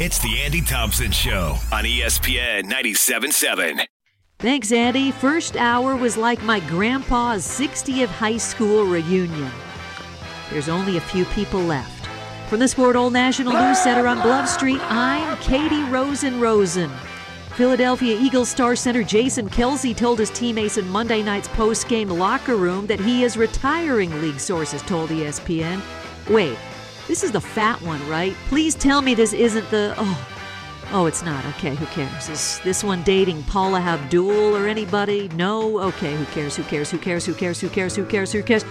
It's the Andy Thompson Show on ESPN 97.7. Thanks, Andy. First hour was like my grandpa's 60th high school reunion. There's only a few people left. From the Sport Hole National News Center on Bluff Street, I'm Katie Rosen Rosen. Philadelphia Eagles star center Jason Kelce told his teammates in Monday night's post-game locker room that he is retiring, league sources told ESPN. Wait, this is the fat one, right? Please tell me this isn't the. Oh, oh, it's not. Okay, who cares? Is this one dating Paula Abdul or anybody? No? Okay, who cares? Who cares? Who cares? Who cares? Who cares? Who cares? Who cares?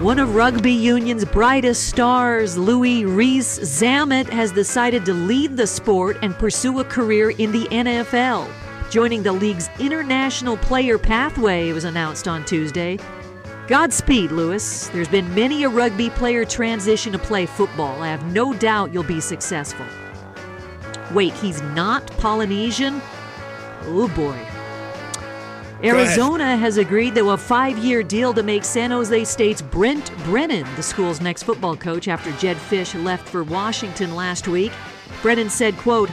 One of rugby union's brightest stars, Louis Rees Zammit, has decided to leave the sport and pursue a career in the NFL. Joining the league's international player pathway was announced on Tuesday. Godspeed, Lewis. There's been many a rugby player transition to play football. I have no doubt you'll be successful. Wait, he's not Polynesian? Oh boy. Arizona has agreed to a five year deal to make San Jose State's Brent Brennan the school's next football coach after Jedd Fisch left for Washington last week. Brennan said, quote,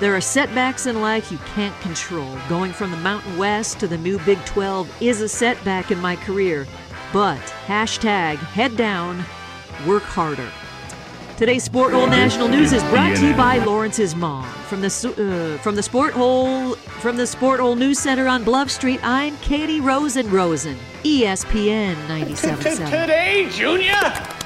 there are setbacks in life you can't control. Going from the Mountain West to the new Big 12 is a setback in my career. But hashtag head down, work harder. Today's Sport Hole National News is brought to you by Lawrence's mom. From the uh, from the Sport Hole from the Sport Hole News Center on Bluff Street, I'm Katie Rosen Rosen, ESPN 97.7. Today, Junior.